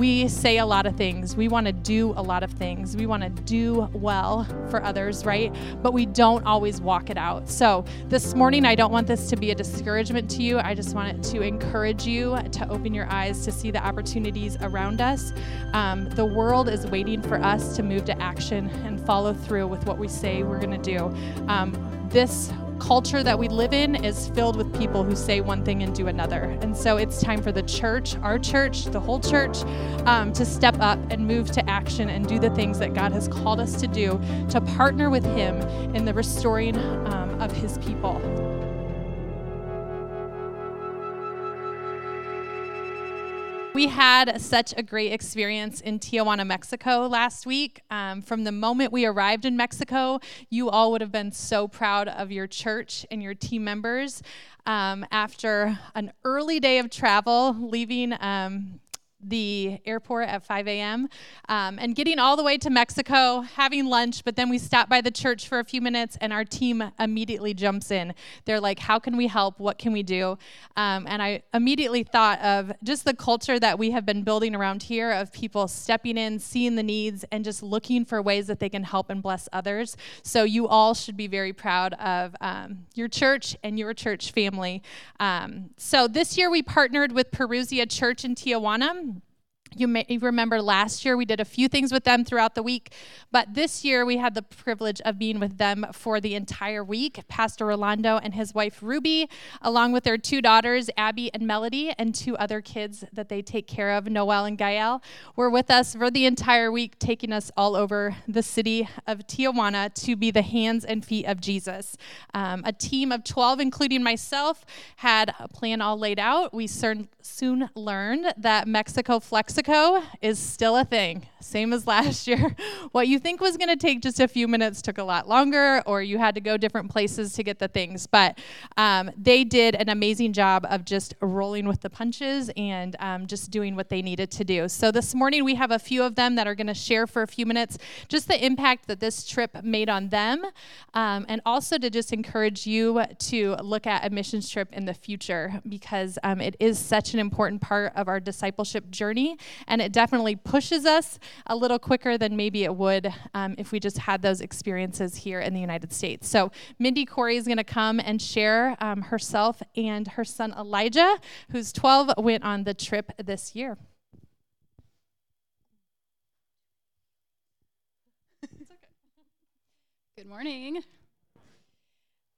we say a lot of things. We want to do a lot of things. We want to do well for others, right? But we don't always walk it out. So this morning, I don't want this to be a discouragement to you. I just want it to encourage you to open your eyes to see the opportunities around us. Um, the world is waiting for us to move to action and follow through with what we say we're going to do. Um, this culture that we live in is filled with people who say one thing and do another. And so it's time for the church, our church, the whole church, um, to step up and move to action and do the things that God has called us to do to partner with Him in the restoring um, of His people. We had such a great experience in Tijuana, Mexico last week. Um, from the moment we arrived in Mexico, you all would have been so proud of your church and your team members. Um, after an early day of travel, leaving um, the airport at 5 a.m. Um, and getting all the way to Mexico, having lunch, but then we stop by the church for a few minutes and our team immediately jumps in. They're like, How can we help? What can we do? Um, and I immediately thought of just the culture that we have been building around here of people stepping in, seeing the needs, and just looking for ways that they can help and bless others. So you all should be very proud of um, your church and your church family. Um, so this year we partnered with Perusia Church in Tijuana. You may remember last year we did a few things with them throughout the week, but this year we had the privilege of being with them for the entire week. Pastor Rolando and his wife Ruby, along with their two daughters, Abby and Melody, and two other kids that they take care of, Noel and Gael, were with us for the entire week, taking us all over the city of Tijuana to be the hands and feet of Jesus. Um, a team of 12, including myself, had a plan all laid out. We soon learned that Mexico Flex Mexico is still a thing, same as last year. What you think was going to take just a few minutes took a lot longer, or you had to go different places to get the things. But um, they did an amazing job of just rolling with the punches and um, just doing what they needed to do. So this morning we have a few of them that are going to share for a few minutes just the impact that this trip made on them, um, and also to just encourage you to look at a missions trip in the future because um, it is such an important part of our discipleship journey and it definitely pushes us a little quicker than maybe it would um, if we just had those experiences here in the United States. So, Mindy Corey is going to come and share um, herself and her son Elijah, who's 12, went on the trip this year. Good morning.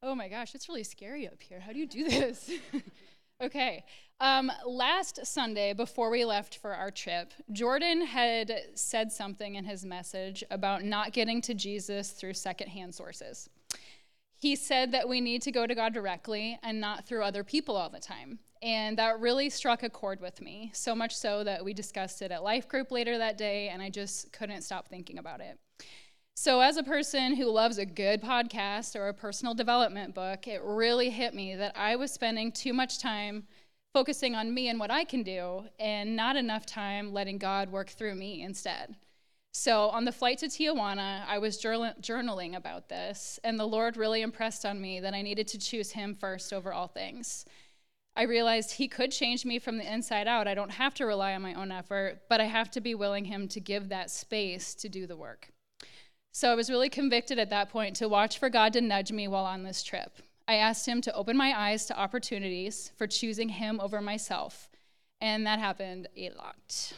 Oh my gosh, it's really scary up here. How do you do this? okay. Um, last Sunday, before we left for our trip, Jordan had said something in his message about not getting to Jesus through secondhand sources. He said that we need to go to God directly and not through other people all the time. And that really struck a chord with me, so much so that we discussed it at Life Group later that day, and I just couldn't stop thinking about it. So, as a person who loves a good podcast or a personal development book, it really hit me that I was spending too much time focusing on me and what I can do, and not enough time letting God work through me instead. So, on the flight to Tijuana, I was journaling about this, and the Lord really impressed on me that I needed to choose Him first over all things. I realized He could change me from the inside out. I don't have to rely on my own effort, but I have to be willing Him to give that space to do the work. So, I was really convicted at that point to watch for God to nudge me while on this trip. I asked him to open my eyes to opportunities for choosing him over myself. And that happened a lot.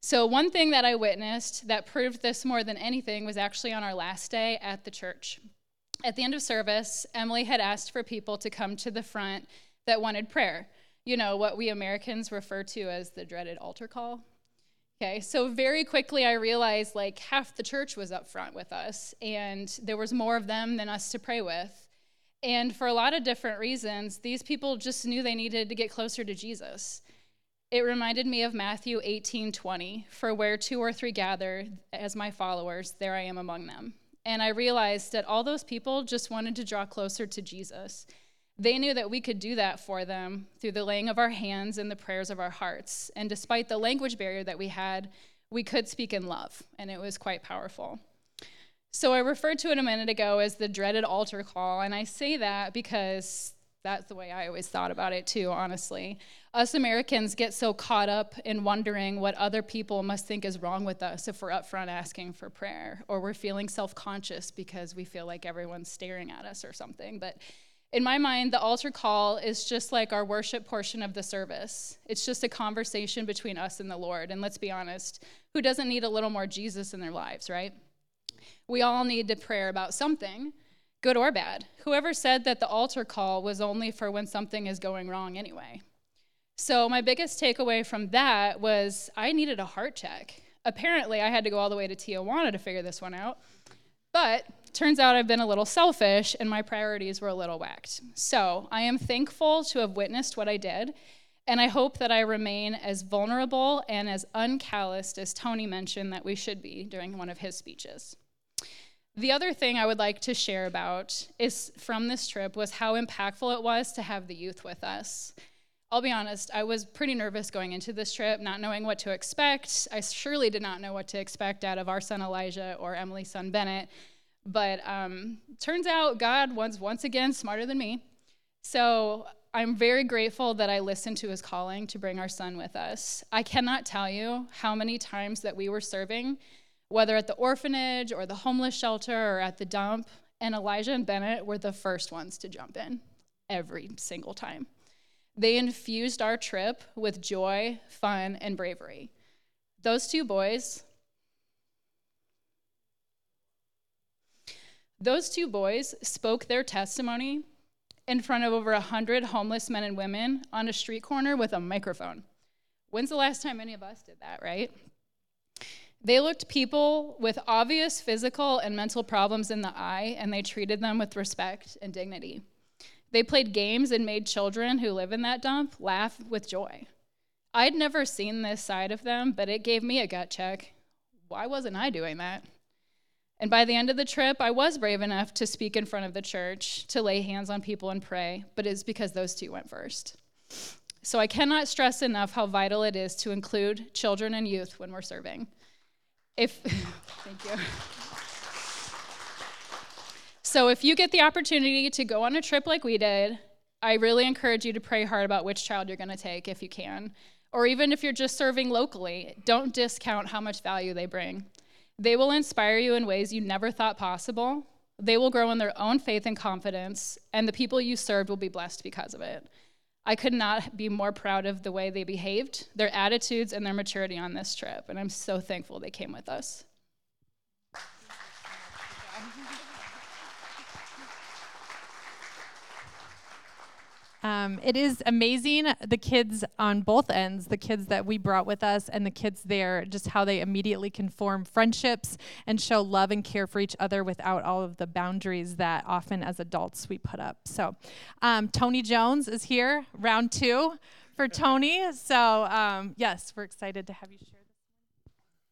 So, one thing that I witnessed that proved this more than anything was actually on our last day at the church. At the end of service, Emily had asked for people to come to the front that wanted prayer. You know, what we Americans refer to as the dreaded altar call. Okay, so very quickly I realized like half the church was up front with us, and there was more of them than us to pray with. And for a lot of different reasons, these people just knew they needed to get closer to Jesus. It reminded me of Matthew 18 20, for where two or three gather as my followers, there I am among them. And I realized that all those people just wanted to draw closer to Jesus. They knew that we could do that for them through the laying of our hands and the prayers of our hearts. And despite the language barrier that we had, we could speak in love, and it was quite powerful. So I referred to it a minute ago as the dreaded altar call, and I say that because That's the way I always thought about it, too, honestly. Us Americans get so caught up in wondering what other people must think is wrong with us if we're upfront asking for prayer, or we're feeling self conscious because we feel like everyone's staring at us or something. But in my mind, the altar call is just like our worship portion of the service. It's just a conversation between us and the Lord. And let's be honest, who doesn't need a little more Jesus in their lives, right? We all need to pray about something good or bad. Whoever said that the altar call was only for when something is going wrong anyway? So, my biggest takeaway from that was I needed a heart check. Apparently, I had to go all the way to Tijuana to figure this one out. But turns out I've been a little selfish and my priorities were a little whacked. So, I am thankful to have witnessed what I did. And I hope that I remain as vulnerable and as uncalloused as Tony mentioned that we should be during one of his speeches. The other thing I would like to share about is from this trip was how impactful it was to have the youth with us. I'll be honest, I was pretty nervous going into this trip, not knowing what to expect. I surely did not know what to expect out of our son Elijah or Emily's son Bennett. But um, turns out God was once again smarter than me. So I'm very grateful that I listened to his calling to bring our son with us. I cannot tell you how many times that we were serving whether at the orphanage or the homeless shelter or at the dump. And Elijah and Bennett were the first ones to jump in every single time. They infused our trip with joy, fun, and bravery. Those two boys, those two boys spoke their testimony in front of over 100 homeless men and women on a street corner with a microphone. When's the last time any of us did that, right? They looked people with obvious physical and mental problems in the eye and they treated them with respect and dignity. They played games and made children who live in that dump laugh with joy. I'd never seen this side of them, but it gave me a gut check. Why wasn't I doing that? And by the end of the trip, I was brave enough to speak in front of the church, to lay hands on people and pray, but it's because those two went first. So I cannot stress enough how vital it is to include children and youth when we're serving. If, thank you. So, if you get the opportunity to go on a trip like we did, I really encourage you to pray hard about which child you're going to take if you can. Or even if you're just serving locally, don't discount how much value they bring. They will inspire you in ways you never thought possible. They will grow in their own faith and confidence, and the people you served will be blessed because of it. I could not be more proud of the way they behaved, their attitudes, and their maturity on this trip. And I'm so thankful they came with us. Um, it is amazing the kids on both ends, the kids that we brought with us and the kids there, just how they immediately can form friendships and show love and care for each other without all of the boundaries that often as adults we put up. So, um, Tony Jones is here, round two for Tony. So, um, yes, we're excited to have you share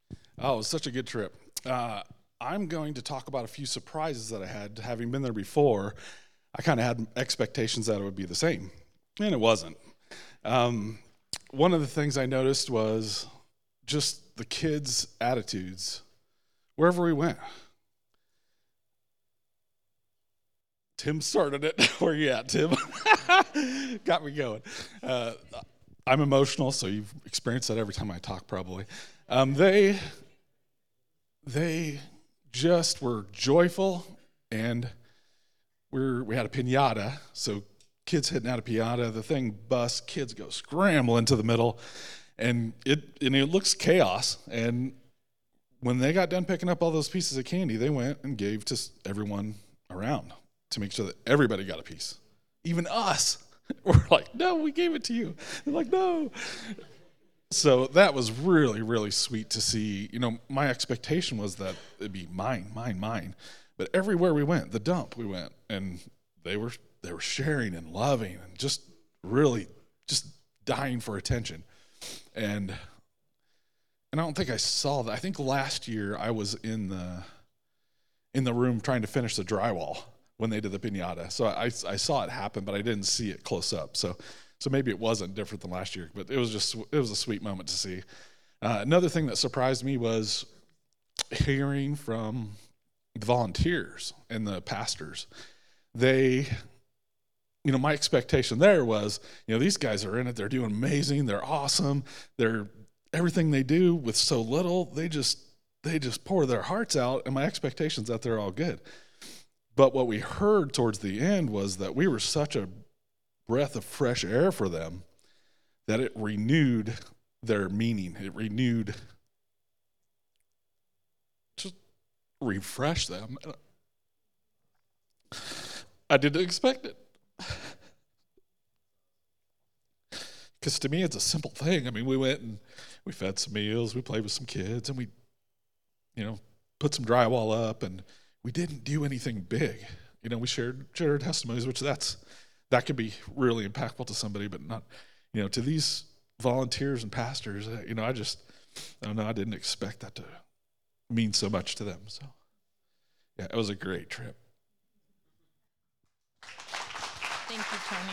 this. Oh, it was such a good trip. Uh, I'm going to talk about a few surprises that I had having been there before I kind of had expectations that it would be the same, and it wasn't. Um, one of the things I noticed was just the kids' attitudes wherever we went. Tim started it. Where you at, Tim? Got me going. Uh, I'm emotional, so you've experienced that every time I talk, probably. Um, they, they just were joyful and we're, we had a pinata, so kids hitting out a pinata, the thing busts, kids go scramble into the middle, and it and it looks chaos. And when they got done picking up all those pieces of candy, they went and gave to everyone around to make sure that everybody got a piece, even us. We're like, no, we gave it to you. They're like, no. So that was really, really sweet to see. You know, my expectation was that it'd be mine, mine, mine. But everywhere we went, the dump we went, and they were they were sharing and loving and just really just dying for attention. And and I don't think I saw that. I think last year I was in the in the room trying to finish the drywall when they did the pinata. So I, I saw it happen, but I didn't see it close up. So so maybe it wasn't different than last year, but it was just it was a sweet moment to see. Uh, another thing that surprised me was hearing from the volunteers and the pastors, they you know, my expectation there was, you know, these guys are in it. They're doing amazing. They're awesome. They're everything they do with so little. They just they just pour their hearts out, and my expectations that they're all good. But what we heard towards the end was that we were such a breath of fresh air for them that it renewed their meaning. It renewed, just refresh them. I didn't expect it. Because to me, it's a simple thing. I mean, we went and we fed some meals, we played with some kids, and we, you know, put some drywall up, and we didn't do anything big. You know, we shared shared testimonies, which that's that could be really impactful to somebody, but not, you know, to these volunteers and pastors. Uh, you know, I just, I don't know, I didn't expect that to mean so much to them. So, yeah, it was a great trip. Thank you, Tony.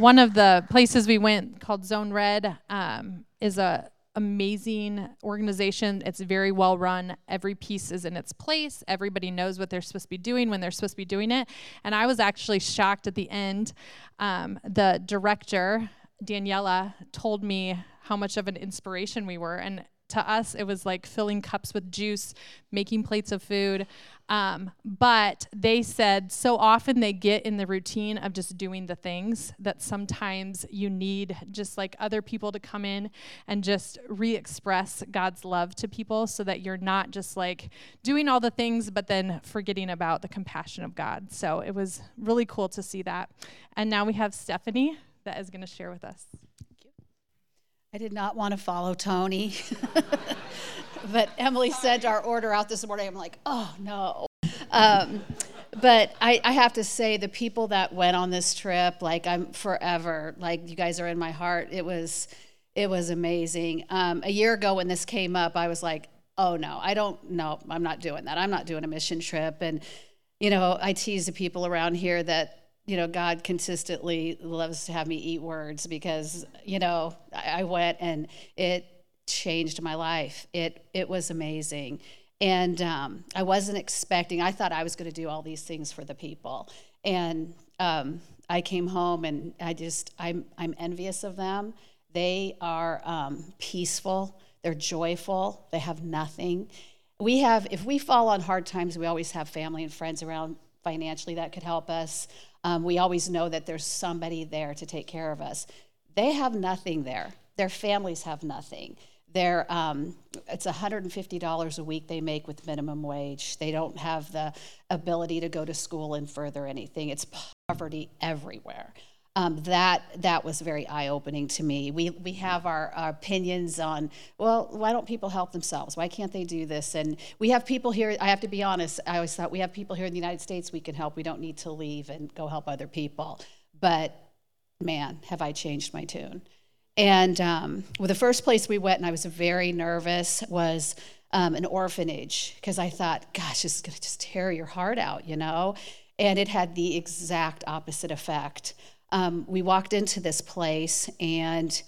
One of the places we went called Zone Red um, is a amazing organization. It's very well run. Every piece is in its place. Everybody knows what they're supposed to be doing when they're supposed to be doing it. And I was actually shocked at the end. Um, the director, Daniela, told me how much of an inspiration we were. And to us, it was like filling cups with juice, making plates of food. Um, but they said so often they get in the routine of just doing the things that sometimes you need just like other people to come in and just re express God's love to people so that you're not just like doing all the things, but then forgetting about the compassion of God. So it was really cool to see that. And now we have Stephanie that is going to share with us. I did not want to follow Tony. but Emily said our order out this morning. I'm like, oh no. Um, but I, I, have to say, the people that went on this trip, like I'm forever, like you guys are in my heart. It was, it was amazing. Um, a year ago when this came up, I was like, oh no, I don't know. I'm not doing that. I'm not doing a mission trip. And, you know, I tease the people around here that you know, God consistently loves to have me eat words because, you know, I, I went and it changed my life. It it was amazing, and um, I wasn't expecting. I thought I was going to do all these things for the people, and um, I came home and I just I'm I'm envious of them. They are um, peaceful. They're joyful. They have nothing. We have if we fall on hard times, we always have family and friends around financially that could help us. Um, we always know that there's somebody there to take care of us. They have nothing there. Their families have nothing. They're, um, it's $150 a week they make with minimum wage. They don't have the ability to go to school and further anything. It's poverty everywhere um, that that was very eye-opening to me. We we have our, our, opinions on well, why don't people help themselves? Why can't they do this? And we have people here. I have to be honest. I always thought we have people here in the United States we can help. We don't need to leave and go help other people. But man, have I changed my tune? And um, well, the first place we went, and I was very nervous, was um, an orphanage because I thought, gosh, this is going to just tear your heart out, you know. And it had the exact opposite effect um, we walked into this place and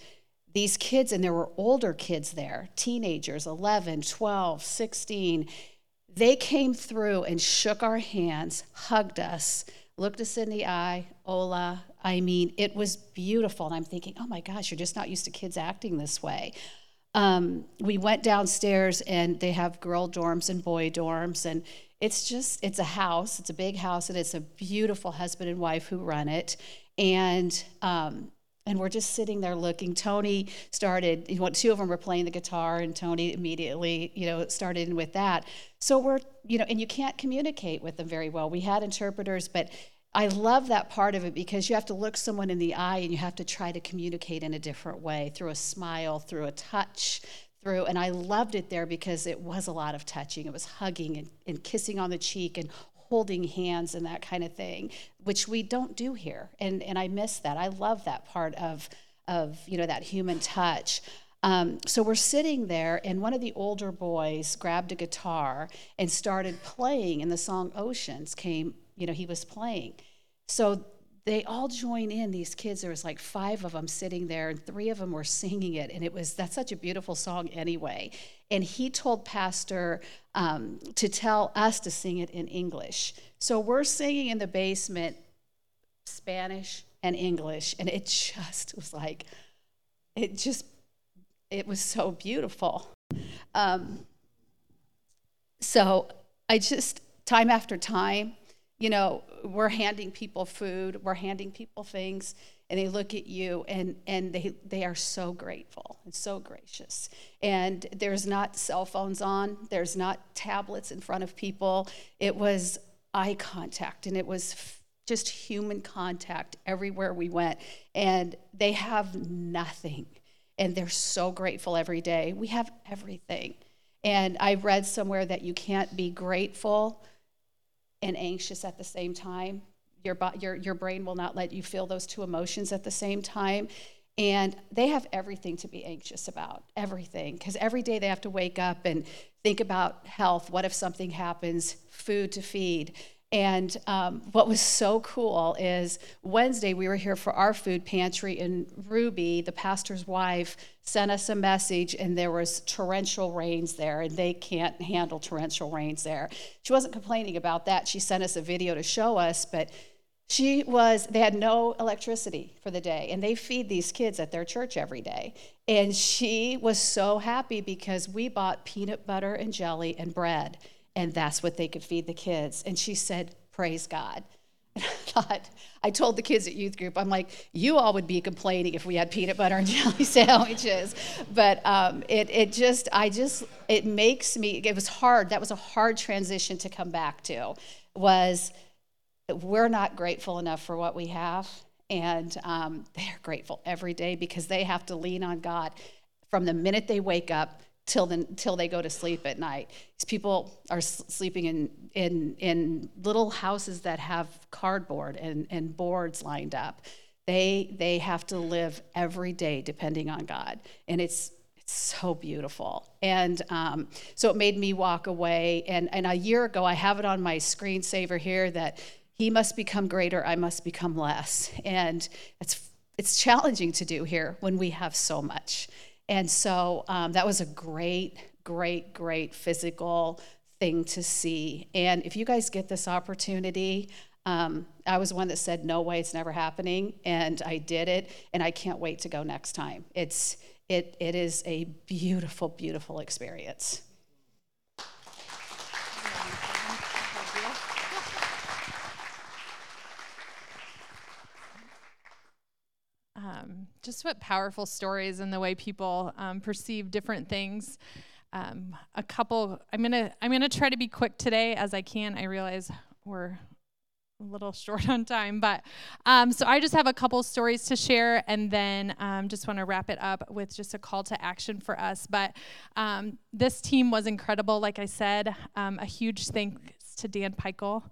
these kids, and there were older kids there, teenagers, 11, 12, 16, they came through and shook our hands, hugged us, looked us in the eye, hola. I mean, it was beautiful. And I'm thinking, oh my gosh, you're just not used to kids acting this way. Um, we went downstairs and they have girl dorms and boy dorms. And it's just, it's a house, it's a big house, and it's a beautiful husband and wife who run it and um, and we're just sitting there looking. Tony started. Two of them were playing the guitar, and Tony immediately, you know, started in with that. So we're, you know, and you can't communicate with them very well. We had interpreters, but I love that part of it because you have to look someone in the eye and you have to try to communicate in a different way through a smile, through a touch, through. And I loved it there because it was a lot of touching. It was hugging and, and kissing on the cheek and holding hands and that kind of thing, which we don't do here. And, and I miss that. I love that part of, of you know, that human touch. Um, so we're sitting there, and one of the older boys grabbed a guitar and started playing, and the song Oceans came, you know, he was playing. So they all join in these kids there was like five of them sitting there and three of them were singing it and it was that's such a beautiful song anyway. And he told pastor um, to tell us to sing it in english. So we're singing in the basement spanish and english and it just was like it just it was so beautiful. Um, so i just time after time you know, we're handing people food, we're handing people things, and they look at you and, and they, they are so grateful and so gracious. And there's not cell phones on, there's not tablets in front of people. It was eye contact and it was just human contact everywhere we went. And they have nothing. And they're so grateful every day. We have everything. And I read somewhere that you can't be grateful and anxious at the same time. Your, your, your brain will not let you feel those two emotions at the same time. And they have everything to be anxious about, everything. Because every day they have to wake up and think about health. What if something happens? Food to feed. And um, what was so cool is Wednesday we were here for our food pantry, and Ruby, the pastor's wife, sent us a message, and there was torrential rains there, and they can't handle torrential rains there. She wasn't complaining about that. She sent us a video to show us, but she was they had no electricity for the day and they feed these kids at their church every day and she was so happy because we bought peanut butter and jelly and bread and that's what they could feed the kids. And she said, Praise God. And I thought, I told the kids at youth group, I'm like, you all would be complaining if we had peanut butter and jelly sandwiches. But um, it, it just, I just, it makes me, it was hard. That was a hard transition to come back to, was we're not grateful enough for what we have. And um, they're grateful every day because they have to lean on God from the minute they wake up till till they go to sleep at night. These people are sleeping in, in, in little houses that have cardboard and, and boards lined up. They, they have to live every day depending on God. And it's, it's so beautiful. And um, so it made me walk away. And, and a year ago, I have it on my screensaver here that he must become greater, I must become less. And it's, it's challenging to do here when we have so much. And so um, that was a great, great, great physical thing to see. And if you guys get this opportunity, um, I was one that said, no way, it's never happening. And I did it, and I can't wait to go next time. It's, it, it is a beautiful, beautiful experience. Um, just what powerful stories and the way people um, perceive different things. Um, a couple. I'm gonna I'm gonna try to be quick today as I can. I realize we're a little short on time, but um, so I just have a couple stories to share, and then um, just want to wrap it up with just a call to action for us. But um, this team was incredible. Like I said, um, a huge thanks to Dan Peichel.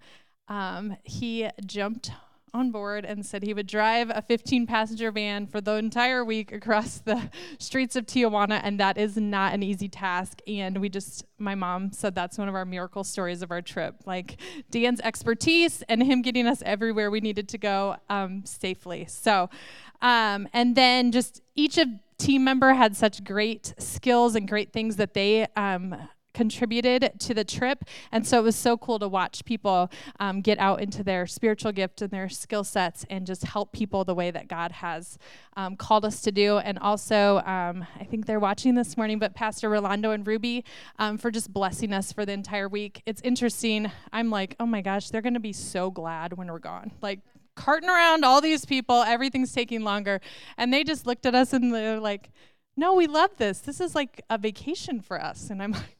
Um, he jumped on board and said he would drive a 15 passenger van for the entire week across the streets of Tijuana, and that is not an easy task. And we just, my mom said that's one of our miracle stories of our trip. Like Dan's expertise and him getting us everywhere we needed to go um, safely. So, um, and then just each of team member had such great skills and great things that they um, contributed to the trip. And so it was so cool to watch people um, get out into their spiritual gift and their skill sets and just help people the way that God has um, called us to do. And also, um, I think they're watching this morning, but Pastor Rolando and Ruby um, for just blessing us for the entire week. It's interesting. I'm like, oh my gosh, they're going to be so glad when we're gone. Like, carting around all these people, everything's taking longer. And they just looked at us and they're like, no, we love this. This is like a vacation for us. And I'm like,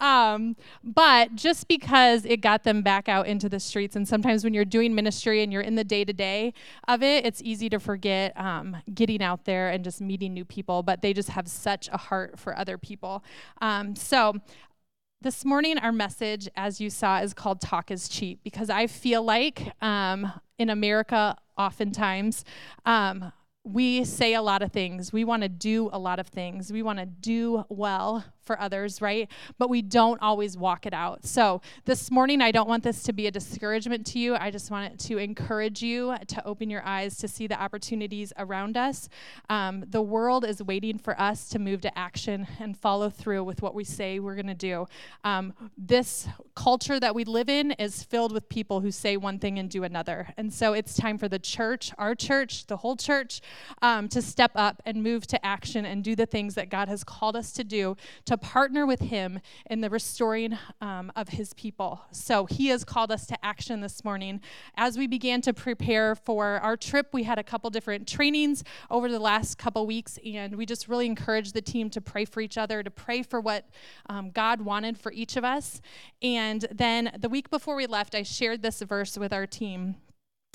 um, but just because it got them back out into the streets, and sometimes when you're doing ministry and you're in the day to day of it, it's easy to forget um, getting out there and just meeting new people. But they just have such a heart for other people. Um, so this morning, our message, as you saw, is called Talk is Cheap because I feel like um, in America, oftentimes, um, we say a lot of things. We want to do a lot of things. We want to do well for others, right? But we don't always walk it out. So this morning, I don't want this to be a discouragement to you. I just want it to encourage you to open your eyes to see the opportunities around us. Um, the world is waiting for us to move to action and follow through with what we say we're going to do. Um, this culture that we live in is filled with people who say one thing and do another. And so it's time for the church, our church, the whole church, um, to step up and move to action and do the things that God has called us to do to partner with Him in the restoring um, of His people. So He has called us to action this morning. As we began to prepare for our trip, we had a couple different trainings over the last couple weeks, and we just really encouraged the team to pray for each other, to pray for what um, God wanted for each of us. And then the week before we left, I shared this verse with our team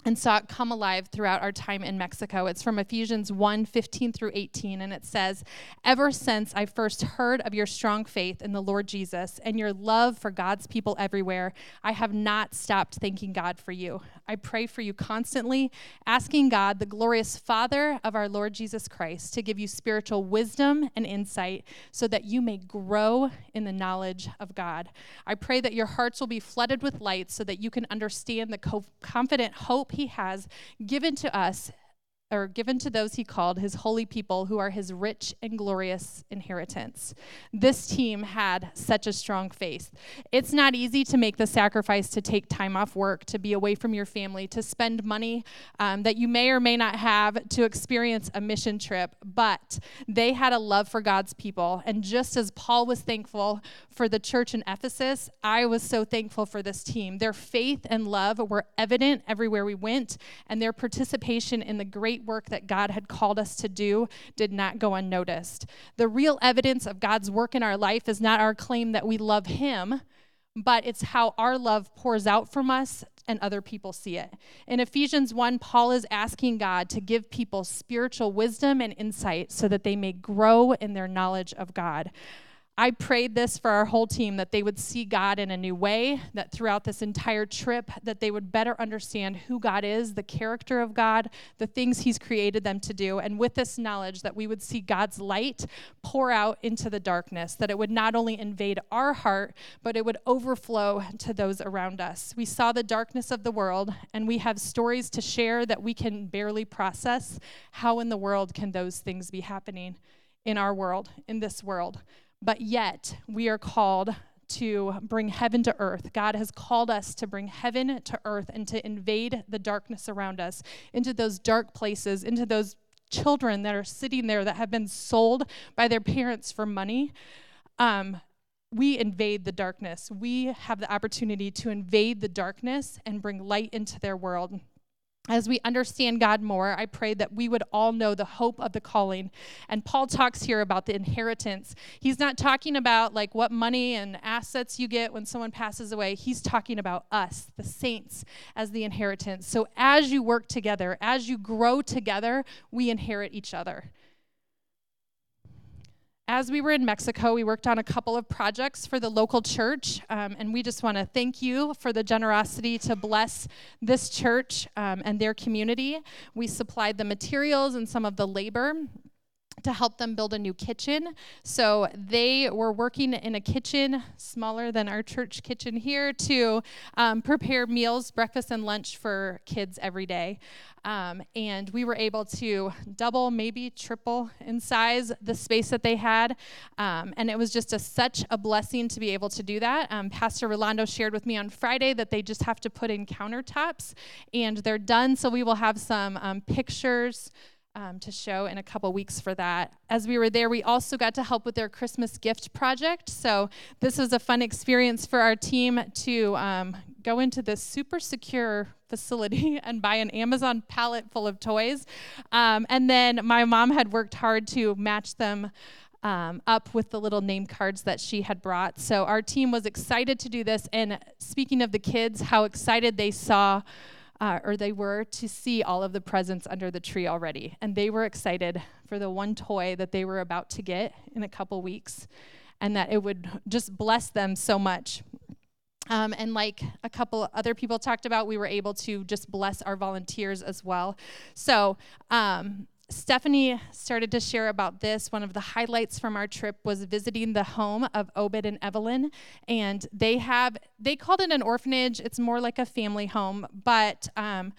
and saw it come alive throughout our time in Mexico. It's from Ephesians 1 15 through 18, and it says, Ever since I first heard of your strong faith in the Lord Jesus and your love for God's people everywhere, I have not stopped thanking God for you. I pray for you constantly, asking God, the glorious Father of our Lord Jesus Christ, to give you spiritual wisdom and insight so that you may grow in the knowledge of God. I pray that your hearts will be flooded with light so that you can understand the co- confident hope He has given to us or given to those he called his holy people who are his rich and glorious inheritance. This team had such a strong faith. It's not easy to make the sacrifice to take time off work, to be away from your family, to spend money um, that you may or may not have to experience a mission trip, but they had a love for God's people. And just as Paul was thankful for the church in Ephesus, I was so thankful for this team. Their faith and love were evident everywhere we went, and their participation in the great great work that God had called us to do did not go unnoticed. The real evidence of God's work in our life is not our claim that we love Him, but it's how our love pours out from us and other people see it. In Ephesians 1, Paul is asking God to give people spiritual wisdom and insight so that they may grow in their knowledge of God. I prayed this for our whole team that they would see God in a new way, that throughout this entire trip that they would better understand who God is, the character of God, the things he's created them to do, and with this knowledge that we would see God's light pour out into the darkness, that it would not only invade our heart, but it would overflow to those around us. We saw the darkness of the world and we have stories to share that we can barely process. How in the world can those things be happening in our world, in this world? But yet we are called to bring heaven to earth. God has called us to bring heaven to earth and to invade the darkness around us, into those dark places, into those children that are sitting there that have been sold by their parents for money. Um, we invade the darkness. We have the opportunity to invade the darkness and bring light into their world as we understand God more, I pray that we would all know the hope of the calling. And Paul talks here about the inheritance. He's not talking about like what money and assets you get when someone passes away. He's talking about us, the saints, as the inheritance. So as you work together, as you grow together, we inherit each other as we were in Mexico, we worked on a couple of projects for the local church, um, and we just want to thank you for the generosity to bless this church um, and their community. We supplied the materials and some of the labor to help them build a new kitchen. So they were working in a kitchen smaller than our church kitchen here to um, prepare meals, breakfast, and lunch for kids every day. Um, and we were able to double, maybe triple in size the space that they had. Um, and it was just a, such a blessing to be able to do that. Um, Pastor Rolando shared with me on Friday that they just have to put in countertops and they're done. So we will have some um, pictures. Um, to show in a couple weeks for that. As we were there, we also got to help with their Christmas gift project. So, this was a fun experience for our team to um, go into this super secure facility and buy an Amazon pallet full of toys. Um, and then my mom had worked hard to match them. Um, up with the little name cards that she had brought. So our team was excited to do this. And speaking of the kids, how excited they saw uh, or they were to see all of the presents under the tree already. And they were excited for the one toy that they were about to get in a couple weeks and that it would just bless them so much. Um, and like a couple other people talked about, we were able to just bless our volunteers as well. So, um, Stephanie started to share about this. One of the highlights from our trip was visiting the home of Obed and Evelyn, and they have they called it an orphanage. It's more like a family home, but um,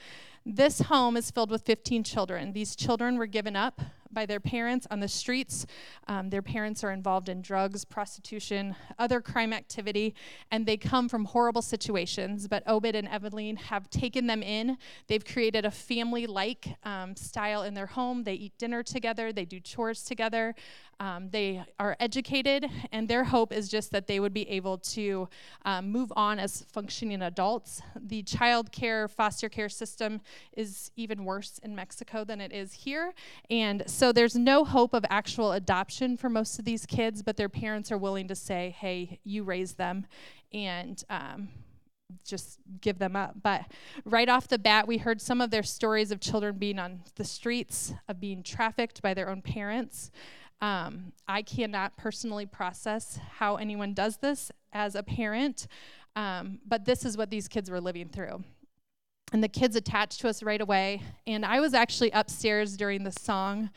this home is filled with 15 children. These children were given up by their parents on the streets. Um, their parents are involved in drugs, prostitution, other crime activity, and they come from horrible situations. But Obed and Evelyn have taken them in. They've created a family like um, style in their home. They eat dinner together, they do chores together. Um, they are educated, and their hope is just that they would be able to um, move on as functioning adults. The child care, foster care system is even worse in Mexico than it is here. And so there's no hope of actual adoption for most of these kids, but their parents are willing to say, hey, you raise them. And um, just give them up. But right off the bat, we heard some of their stories of children being on the streets, of being trafficked by their own parents. Um, I cannot personally process how anyone does this as a parent, um, but this is what these kids were living through. And the kids attached to us right away. And I was actually upstairs during the song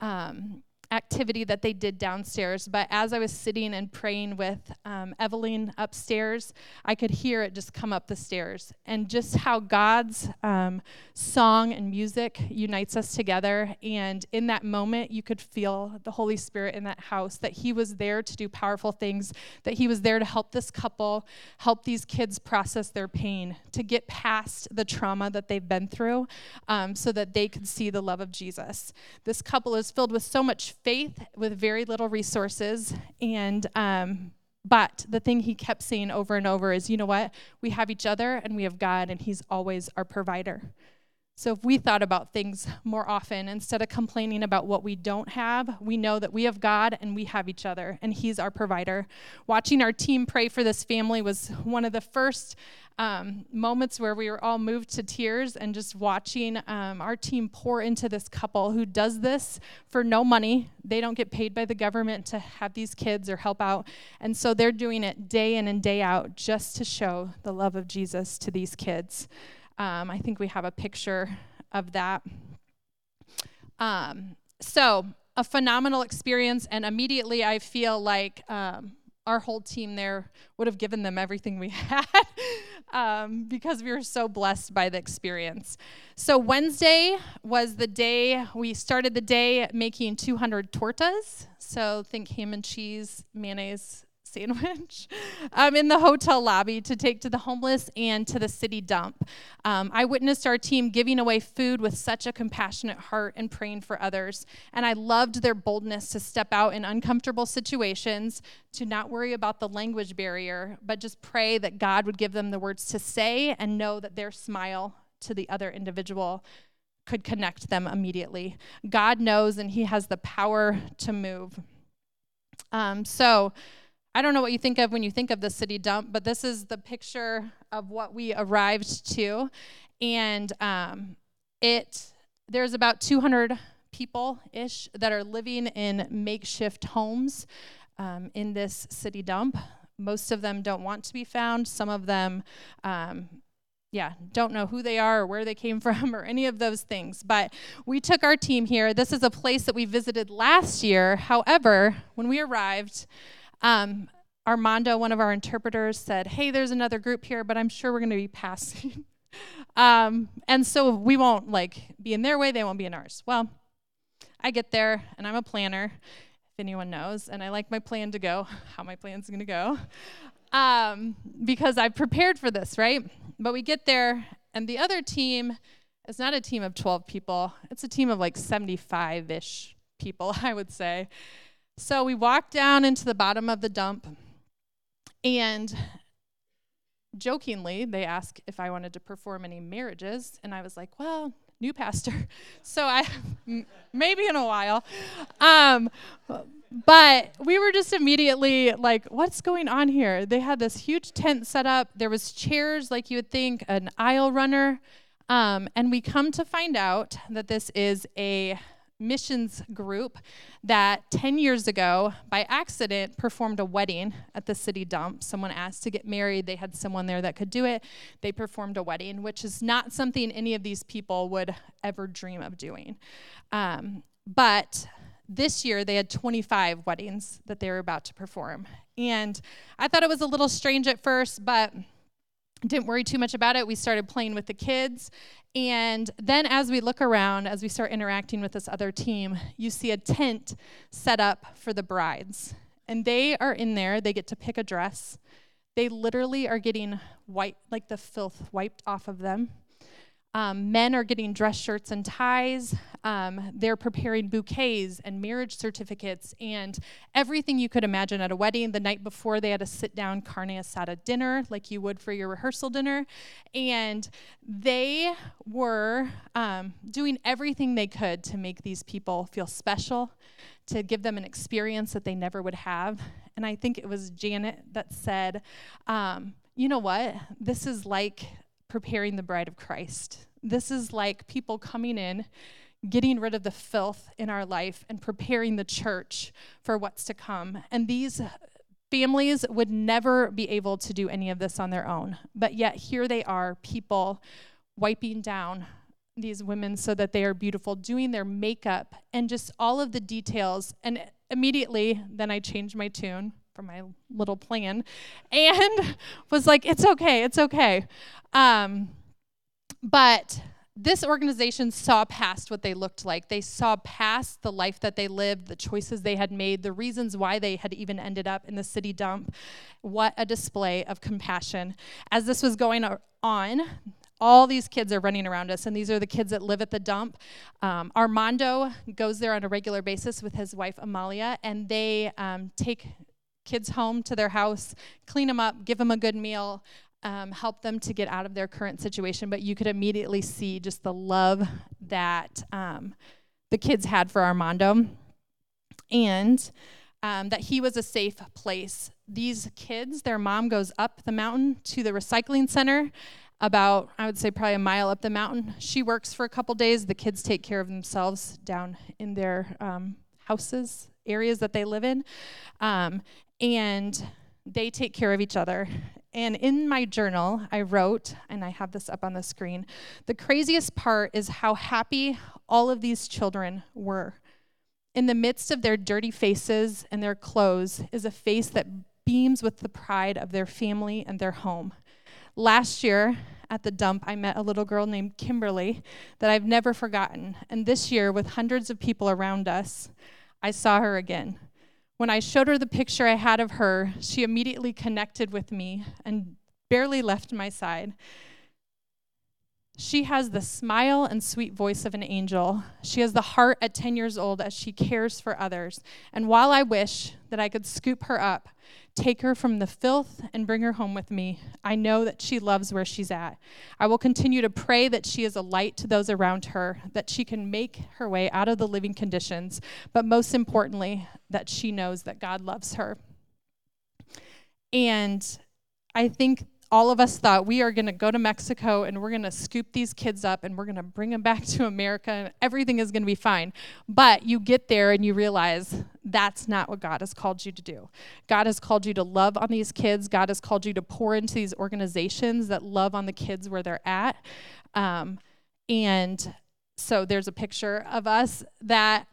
um, activity that they did downstairs. But as I was sitting and praying with um, Evelyn upstairs, I could hear it just come up the stairs. And just how God's um, song and music unites us together. And in that moment, you could feel the Holy Spirit in that house, that He was there to do powerful things, that He was there to help this couple, help these kids process their pain, to get past the trauma that they've been through um, so that they could see the love of Jesus. This couple is filled with so much faith with very little resources. And, um, but the thing he kept saying over and over is, you know what? We have each other and we have God, and he's always our provider. So if we thought about things more often, instead of complaining about what we don't have, we know that we have God and we have each other, and He's our provider. Watching our team pray for this family was one of the first um, moments where we were all moved to tears and just watching um, our team pour into this couple who does this for no money. They don't get paid by the government to have these kids or help out. And so they're doing it day in and day out just to show the love of Jesus to these kids. Um, I think we have a picture of that. Um, so, a phenomenal experience, and immediately I feel like um, our whole team there would have given them everything we had um, because we were so blessed by the experience. So, Wednesday was the day we started the day making 200 tortas. So, think ham and cheese, mayonnaise, sandwich um, in the hotel lobby to take to the homeless and to the city dump. Um, I witnessed our team giving away food with such a compassionate heart and praying for others. And I loved their boldness to step out in uncomfortable situations, to not worry about the language barrier, but just pray that God would give them the words to say and know that their smile to the other individual could connect them immediately. God knows and He has the power to move. Um, so, I don't know what you think of when you think of the city dump, but this is the picture of what we arrived to. And um, it there's about 200 people ish that are living in makeshift homes um, in this city dump. Most of them don't want to be found. Some of them, um, yeah, don't know who they are or where they came from or any of those things. But we took our team here. This is a place that we visited last year. However, when we arrived, um, Armando, one of our interpreters, said, Hey, there's another group here, but I'm sure we're going to be passing. um, and so we won't like be in their way, they won't be in ours. Well, I get there and I'm a planner, if anyone knows, and I like my plan to go, how my plan's going to go, um, because I've prepared for this, right? But we get there, and the other team is not a team of 12 people, it's a team of like 75 ish people, I would say. So we walked down into the bottom of the dump, and jokingly, they asked if I wanted to perform any marriages, and I was like, well, new pastor. So I, maybe in a while. Um, but we were just immediately like, what's going on here? They had this huge tent set up. There was chairs, like you would think, an aisle runner. Um, and we come to find out that this is a missions group that 10 years ago, by accident, performed a wedding at the city dump. Someone asked to get married. They had someone there that could do it. They performed a wedding, which is not something any of these people would ever dream of doing. Um, but this year they had 25 weddings that they were about to perform. And I thought it was a little strange at first, but didn't worry too much about it. We started playing with the kids. And then as we look around, as we start interacting with this other team, you see a tent set up for the brides. And they are in there, they get to pick a dress. They literally are getting white, like the filth wiped off of them. Um, men are getting dress shirts and ties. Um, they're preparing bouquets and marriage certificates and everything you could imagine at a wedding. The night before, they had a sit down carne asada dinner, like you would for your rehearsal dinner. And they were um, doing everything they could to make these people feel special, to give them an experience that they never would have. And I think it was Janet that said, um, you know what? This is like preparing the bride of Christ. This is like people coming in, getting rid of the filth in our life, and preparing the church for what's to come. And these families would never be able to do any of this on their own. But yet, here they are, people wiping down these women so that they are beautiful, doing their makeup, and just all of the details. And immediately, then I changed my tune for my little plan and was like, it's okay, it's okay. Um, but this organization saw past what they looked like. They saw past the life that they lived, the choices they had made, the reasons why they had even ended up in the city dump. What a display of compassion. As this was going on, all these kids are running around us, and these are the kids that live at the dump. Um, Armando goes there on a regular basis with his wife Amalia, and they um, take kids home to their house, clean them up, give them a good meal, um, help them to get out of their current situation. But you could immediately see just the love that um, the kids had for Armando and um, that he was a safe place. These kids, their mom goes up the mountain to the recycling center about i would say probably a mile up the mountain she works for a couple days the kids take care of themselves down in their um, houses areas that they live in um, and they take care of each other. And in my journal, I wrote, and I have this up on the screen the craziest part is how happy all of these children were. In the midst of their dirty faces and their clothes is a face that beams with the pride of their family and their home. Last year at the dump, I met a little girl named Kimberly that I've never forgotten. And this year, with hundreds of people around us, I saw her again. When I showed her the picture I had of her, she immediately connected with me and barely left my side. She has the smile and sweet voice of an angel. She has the heart at 10 years old as she cares for others. And while I wish that I could scoop her up, take her from the filth, and bring her home with me, I know that she loves where she's at. I will continue to pray that she is a light to those around her, that she can make her way out of the living conditions, but most importantly, that she knows that God loves her. And I think all of us thought we are going to go to Mexico and we're going to scoop these kids up and we're going to bring them back to America and everything is going to be fine. But you get there and you realize that's not what God has called you to do. God has called you to love on these kids. God has called you to pour into these organizations that love on the kids where they're at. Um, and so there's a picture of us that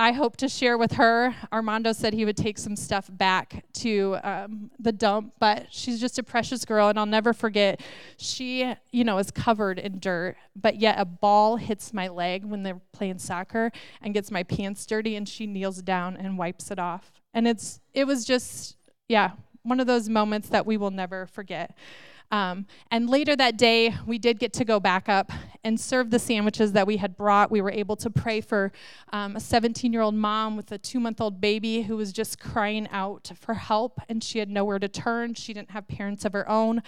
I hope to share with her. Armando said he would take some stuff back to um, the dump, but she's just a precious girl, and I'll never forget. She, you know, is covered in dirt, but yet a ball hits my leg when they're playing soccer and gets my pants dirty, and she kneels down and wipes it off. And it's, it was just, yeah, one of those moments that we will never forget. Um, and later that day, we did get to go back up and serve the sandwiches that we had brought. We were able to pray for um, a 17 year old mom with a two month old baby who was just crying out for help, and she had nowhere to turn. She didn't have parents of her own.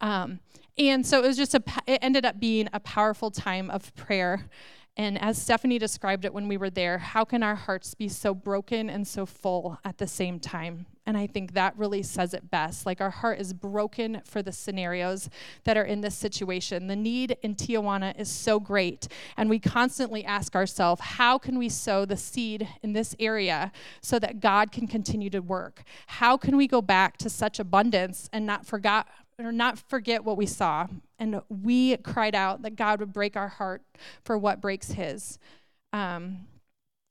Um, and so it was just a, it ended up being a powerful time of prayer. And as Stephanie described it when we were there, how can our hearts be so broken and so full at the same time? And I think that really says it best. Like our heart is broken for the scenarios that are in this situation. The need in Tijuana is so great. And we constantly ask ourselves, how can we sow the seed in this area so that God can continue to work? How can we go back to such abundance and not forget or not forget what we saw? And we cried out that God would break our heart for what breaks his. Um,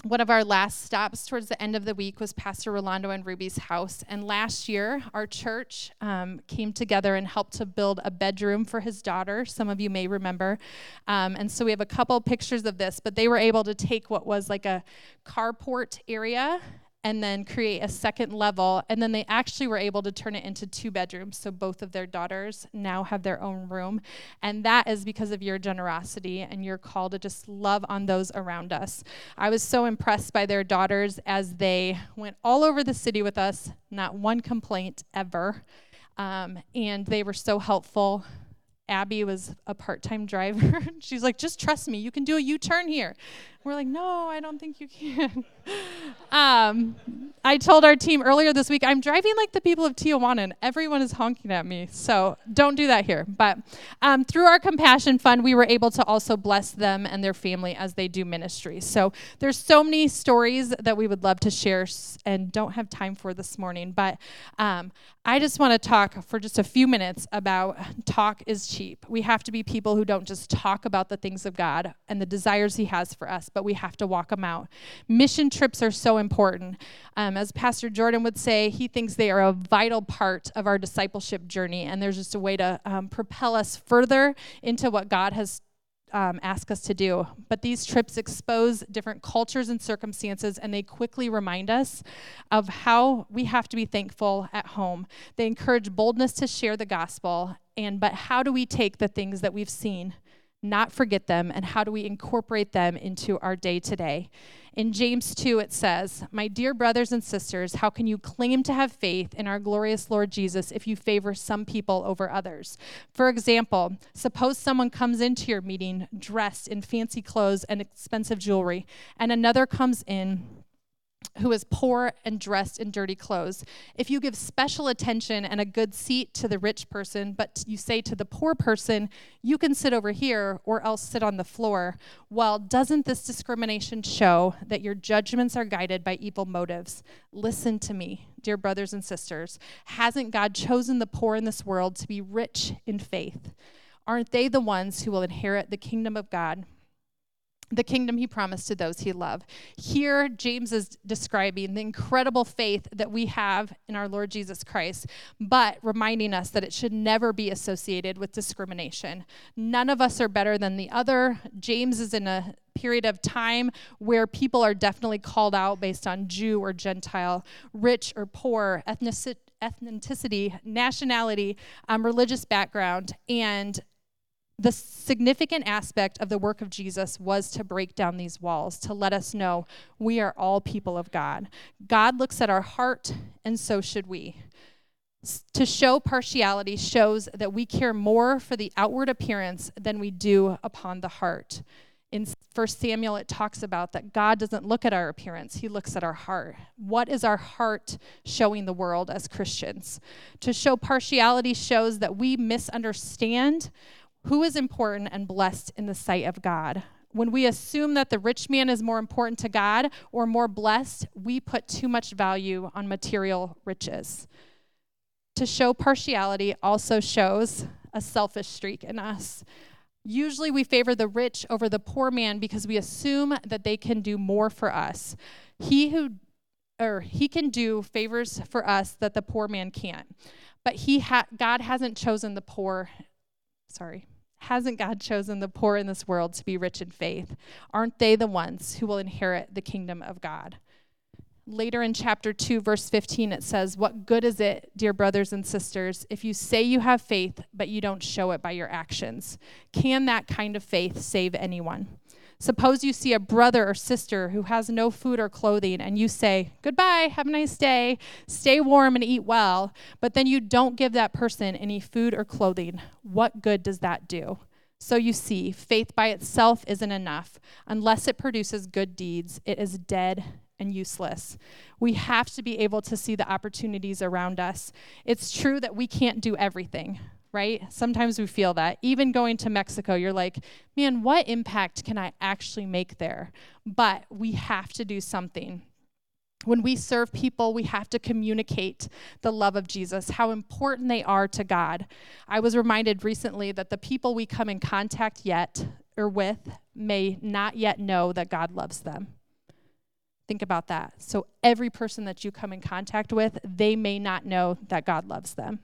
one of our last stops towards the end of the week was Pastor Rolando and Ruby's house. And last year, our church um, came together and helped to build a bedroom for his daughter. Some of you may remember. Um, and so we have a couple pictures of this, but they were able to take what was like a carport area and then create a second level. And then they actually were able to turn it into two bedrooms. So both of their daughters now have their own room. And that is because of your generosity and your call to just love on those around us. I was so impressed by their daughters as they went all over the city with us, not one complaint ever. Um, and they were so helpful. Abby was a part time driver. She's like, just trust me, you can do a U turn here. We're like, no, I don't think you can. um, I told our team earlier this week, I'm driving like the people of Tijuana, and everyone is honking at me. So don't do that here. But um, through our Compassion Fund, we were able to also bless them and their family as they do ministry. So there's so many stories that we would love to share and don't have time for this morning. But um, I just want to talk for just a few minutes about talk is cheap. We have to be people who don't just talk about the things of God and the desires He has for us, but we have to walk them out. Mission trips are so important. Um, as Pastor Jordan would say, he thinks they are a vital part of our discipleship journey, and there's just a way to um, propel us further into what God has um, ask us to do. But these trips expose different cultures and circumstances, and they quickly remind us of how we have to be thankful at home. They encourage boldness to share the gospel, and but how do we take the things that we've seen not forget them, and how do we incorporate them into our day to day? In James 2, it says, My dear brothers and sisters, how can you claim to have faith in our glorious Lord Jesus if you favor some people over others? For example, suppose someone comes into your meeting dressed in fancy clothes and expensive jewelry, and another comes in who is poor and dressed in dirty clothes. If you give special attention and a good seat to the rich person, but you say to the poor person, you can sit over here or else sit on the floor, well, doesn't this discrimination show that your judgments are guided by evil motives? Listen to me, dear brothers and sisters. Hasn't God chosen the poor in this world to be rich in faith? Aren't they the ones who will inherit the kingdom of God? The kingdom he promised to those he loved. Here, James is describing the incredible faith that we have in our Lord Jesus Christ, but reminding us that it should never be associated with discrimination. None of us are better than the other. James is in a period of time where people are definitely called out based on Jew or Gentile, rich or poor, ethnicity, nationality, um, religious background, and the significant aspect of the work of Jesus was to break down these walls, to let us know we are all people of God. God looks at our heart, and so should we. To show partiality shows that we care more for the outward appearance than we do upon the heart. In 1 Samuel, it talks about that God doesn't look at our appearance, He looks at our heart. What is our heart showing the world as Christians? To show partiality shows that we misunderstand who is important and blessed in the sight of God. When we assume that the rich man is more important to God or more blessed, we put too much value on material riches. To show partiality also shows a selfish streak in us. Usually we favor the rich over the poor man because we assume that they can do more for us. He who or he can do favors for us that the poor man can't. But he ha- God hasn't chosen the poor sorry Hasn't God chosen the poor in this world to be rich in faith? Aren't they the ones who will inherit the kingdom of God? Later in chapter 2, verse 15, it says, What good is it, dear brothers and sisters, if you say you have faith, but you don't show it by your actions? Can that kind of faith save anyone? Suppose you see a brother or sister who has no food or clothing, and you say, Goodbye, have a nice day, stay warm and eat well, but then you don't give that person any food or clothing. What good does that do? So you see, faith by itself isn't enough. Unless it produces good deeds, it is dead and useless. We have to be able to see the opportunities around us. It's true that we can't do everything, right? Sometimes we feel that. Even going to Mexico, you're like, man, what impact can I actually make there? But we have to do something. When we serve people, we have to communicate the love of Jesus, how important they are to God. I was reminded recently that the people we come in contact yet or with may not yet know that God loves them. Think about that. So, every person that you come in contact with, they may not know that God loves them.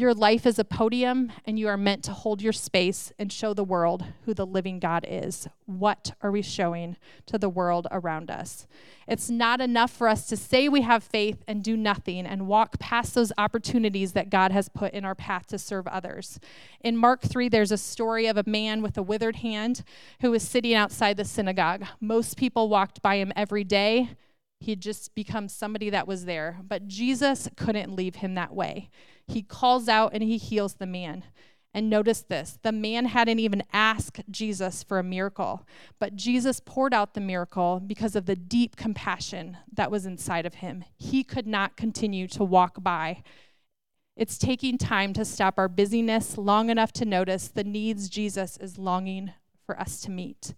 Your life is a podium, and you are meant to hold your space and show the world who the living God is. What are we showing to the world around us? It's not enough for us to say we have faith and do nothing and walk past those opportunities that God has put in our path to serve others. In Mark 3, there's a story of a man with a withered hand who was sitting outside the synagogue. Most people walked by him every day. He'd just become somebody that was there. But Jesus couldn't leave him that way. He calls out and he heals the man. And notice this the man hadn't even asked Jesus for a miracle, but Jesus poured out the miracle because of the deep compassion that was inside of him. He could not continue to walk by. It's taking time to stop our busyness long enough to notice the needs Jesus is longing for us to meet.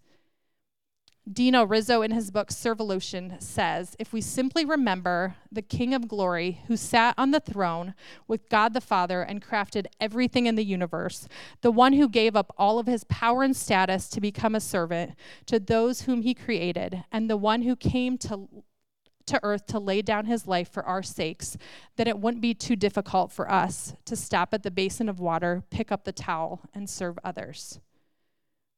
Dino Rizzo, in his book Servolution, says if we simply remember the King of Glory who sat on the throne with God the Father and crafted everything in the universe, the one who gave up all of his power and status to become a servant to those whom he created, and the one who came to to earth to lay down his life for our sakes, then it wouldn't be too difficult for us to stop at the basin of water, pick up the towel, and serve others.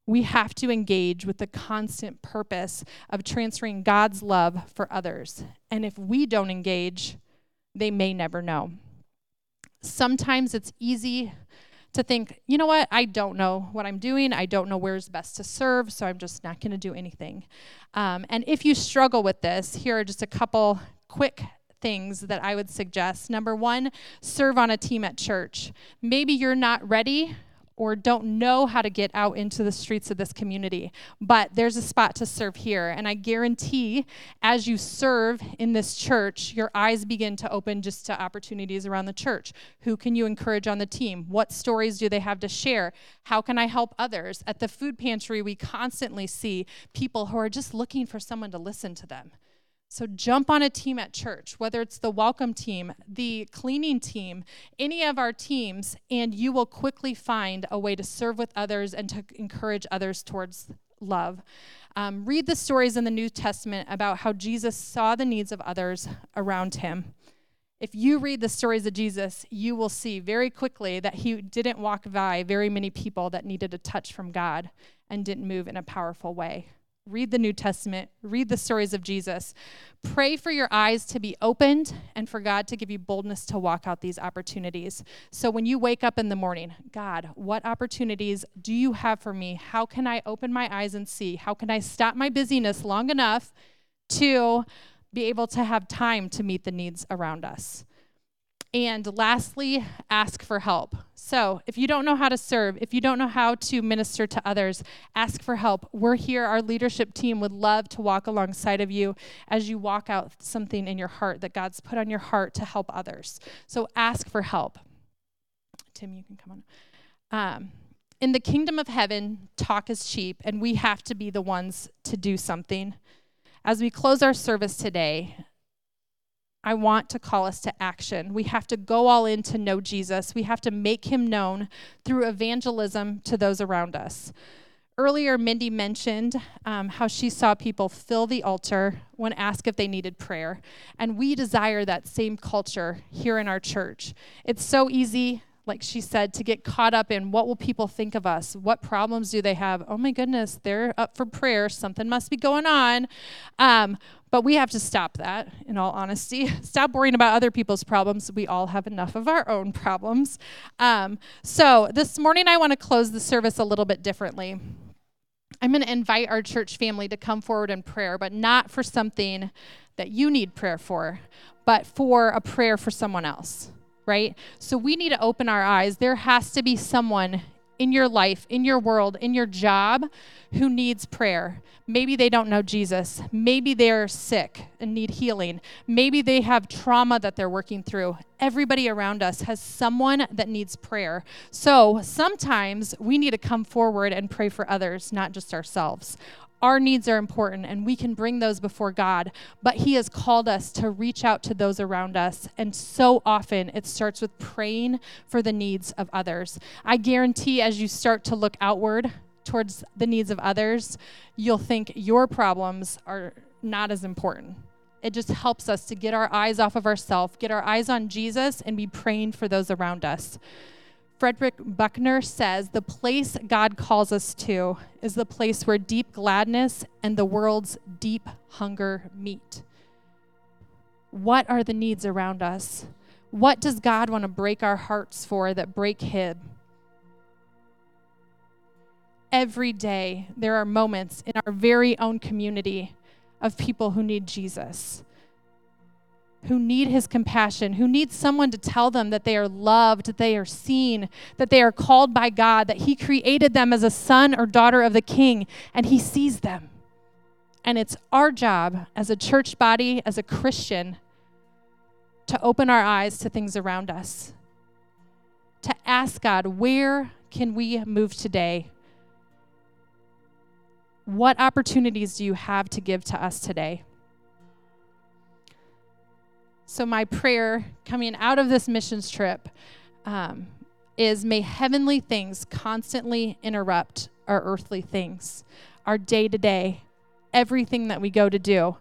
We have to engage with the constant purpose of transferring God's love for others. And if we don't engage, they may never know. Sometimes it's easy to think, you know what, I don't know what I'm doing. I don't know where's best to serve, so I'm just not going to do anything. Um, and if you struggle with this, here are just a couple quick things that I would suggest. Number one, serve on a team at church. Maybe you're not ready or don't know how to get out into the streets of this community. But there's a spot to serve here. And I guarantee as you serve in this church, your eyes begin to open just to opportunities around the church. Who can you encourage on the team? What stories do they have to share? How can I help others? At the food pantry, we constantly see people who are just looking for someone to listen to them. So jump on a team at church, whether it's the welcome team, the cleaning team, any of our teams, and you will quickly find a way to serve with others and to encourage others towards love. Um, read the stories in the New Testament about how Jesus saw the needs of others around him. If you read the stories of Jesus, you will see very quickly that he didn't walk by very many people that needed a touch from God and didn't move in a powerful way read the New Testament, read the stories of Jesus. Pray for your eyes to be opened and for God to give you boldness to walk out these opportunities. So when you wake up in the morning, God, what opportunities do you have for me? How can I open my eyes and see? How can I stop my busyness long enough to be able to have time to meet the needs around us? And lastly, ask for help. So, if you don't know how to serve, if you don't know how to minister to others, ask for help. We're here. Our leadership team would love to walk alongside of you as you walk out something in your heart that God's put on your heart to help others. So, ask for help. Tim, you can come on. Um, in the kingdom of heaven, talk is cheap, and we have to be the ones to do something. As we close our service today, I want to call us to action. We have to go all in to know Jesus. We have to make him known through evangelism to those around us. Earlier, Mindy mentioned um, how she saw people fill the altar when asked if they needed prayer. And we desire that same culture here in our church. It's so easy like she said, to get caught up in what will people think of us? What problems do they have? Oh my goodness, they're up for prayer. Something must be going on. Um, but we have to stop that, in all honesty. Stop worrying about other people's problems. We all have enough of our own problems. Um, so this morning, I want to close the service a little bit differently. I'm going to invite our church family to come forward in prayer, but not for something that you need prayer for, but for a prayer for someone else right? So we need to open our eyes. There has to be someone in your life, in your world, in your job who needs prayer. Maybe they don't know Jesus. Maybe they're sick and need healing. Maybe they have trauma that they're working through. Everybody around us has someone that needs prayer. So sometimes we need to come forward and pray for others, not just ourselves. Our needs are important and we can bring those before God, but He has called us to reach out to those around us. And so often it starts with praying for the needs of others. I guarantee as you start to look outward towards the needs of others, you'll think your problems are not as important. It just helps us to get our eyes off of ourselves, get our eyes on Jesus, and be praying for those around us. Frederick Buechner says the place God calls us to is the place where deep gladness and the world's deep hunger meet. What are the needs around us? What does God want to break our hearts for that break Him? Every day, there are moments in our very own community of people who need Jesus who need his compassion, who need someone to tell them that they are loved, that they are seen, that they are called by God, that he created them as a son or daughter of the king, and he sees them. And it's our job as a church body, as a Christian, to open our eyes to things around us, to ask God, where can we move today? What opportunities do you have to give to us today? So, my prayer coming out of this missions trip um, is may heavenly things constantly interrupt our earthly things, our day to day, everything that we go to do.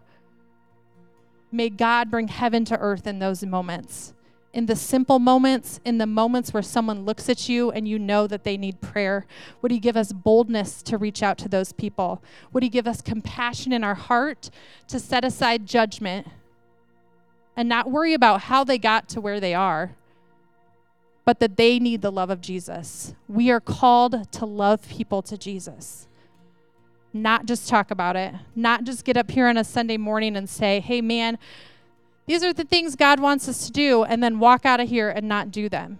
May God bring heaven to earth in those moments. In the simple moments, in the moments where someone looks at you and you know that they need prayer, would He give us boldness to reach out to those people? Would He give us compassion in our heart to set aside judgment and not worry about how they got to where they are, but that they need the love of Jesus. We are called to love people to Jesus, not just talk about it, not just get up here on a Sunday morning and say, hey, man, these are the things God wants us to do, and then walk out of here and not do them.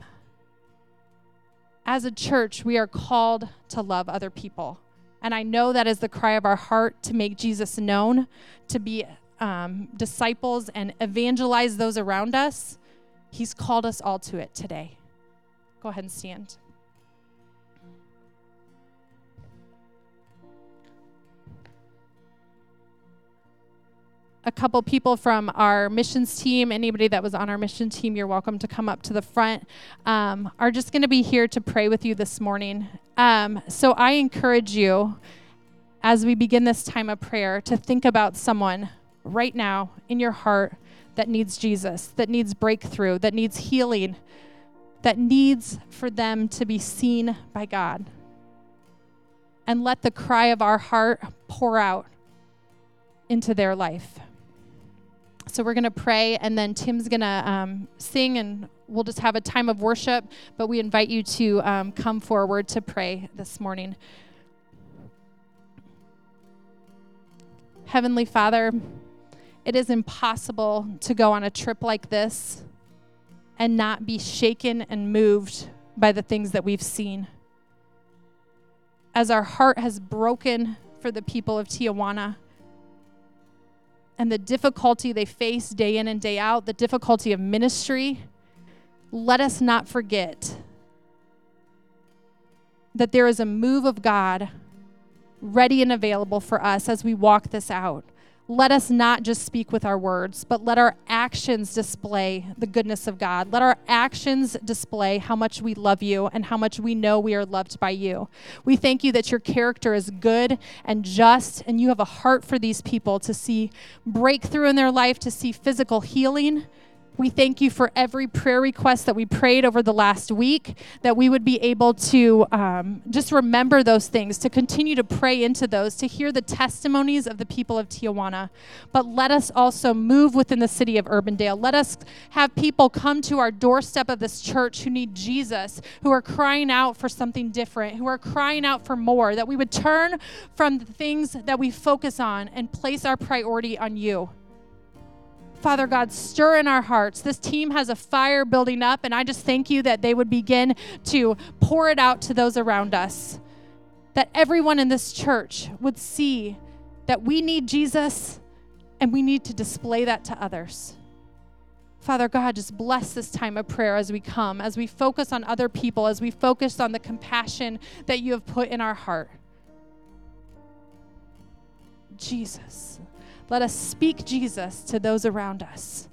As a church, we are called to love other people. And I know that is the cry of our heart to make Jesus known, to be um, disciples and evangelize those around us, He's called us all to it today. Go ahead and stand. a couple people from our missions team, anybody that was on our mission team, you're welcome to come up to the front, um, are just going to be here to pray with you this morning. Um, so I encourage you, as we begin this time of prayer, to think about someone right now in your heart that needs Jesus, that needs breakthrough, that needs healing, that needs for them to be seen by God. And let the cry of our heart pour out into their life. So we're going to pray, and then Tim's going to um, sing, and we'll just have a time of worship. But we invite you to um, come forward to pray this morning. Heavenly Father, it is impossible to go on a trip like this and not be shaken and moved by the things that we've seen. As our heart has broken for the people of Tijuana and the difficulty they face day in and day out, the difficulty of ministry, let us not forget that there is a move of God ready and available for us as we walk this out let us not just speak with our words, but let our actions display the goodness of God. Let our actions display how much we love you and how much we know we are loved by you. We thank you that your character is good and just, and you have a heart for these people to see breakthrough in their life, to see physical healing we thank you for every prayer request that we prayed over the last week, that we would be able to um, just remember those things, to continue to pray into those, to hear the testimonies of the people of Tijuana. But let us also move within the city of Urbandale. Let us have people come to our doorstep of this church who need Jesus, who are crying out for something different, who are crying out for more, that we would turn from the things that we focus on and place our priority on you. Father God, stir in our hearts. This team has a fire building up, and I just thank you that they would begin to pour it out to those around us. That everyone in this church would see that we need Jesus and we need to display that to others. Father God, just bless this time of prayer as we come, as we focus on other people, as we focus on the compassion that you have put in our heart. Jesus. Let us speak Jesus to those around us.